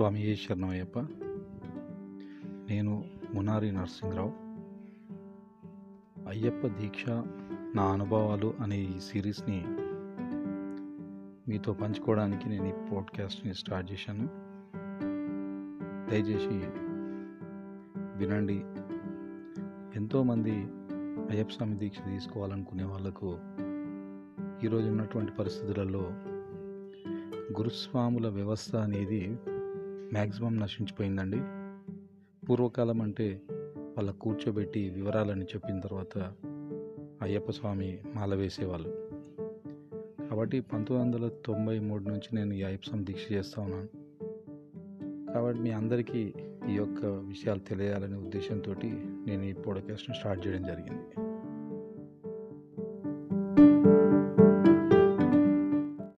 స్వామి శరణమయ్యప్ప. నేను మునారి నరసింహరావు. అయ్యప్ప దీక్ష నా అనుభవాలు అనే ఈ సిరీస్ని మీతో పంచుకోవడానికి నేను ఈ పాడ్కాస్ట్ని స్టార్ట్ చేశాను. దయచేసి వినండి. ఎంతోమంది అయ్యప్ప స్వామి దీక్ష తీసుకోవాలనుకునే వాళ్ళకు ఈరోజు ఉన్నటువంటి పరిస్థితులలో గురుస్వాముల వ్యవస్థ అనేది మ్యాక్సిమం నశించిపోయిందండి. పూర్వకాలం అంటే వాళ్ళ కూర్చోబెట్టి వివరాలని చెప్పిన తర్వాత అయ్యప్ప స్వామి మాల వేసేవాళ్ళు. కాబట్టి పంతొమ్మిది వందల తొంభై మూడు నుంచి నేను ఈ అయ్యప్ప స్వామి దీక్ష చేస్తూ ఉన్నాను. కాబట్టి మీ అందరికీ ఈ యొక్క విషయాలు తెలియాలనే ఉద్దేశంతో నేను ఈ పోడ్కాస్ట్ను స్టార్ట్ చేయడం జరిగింది.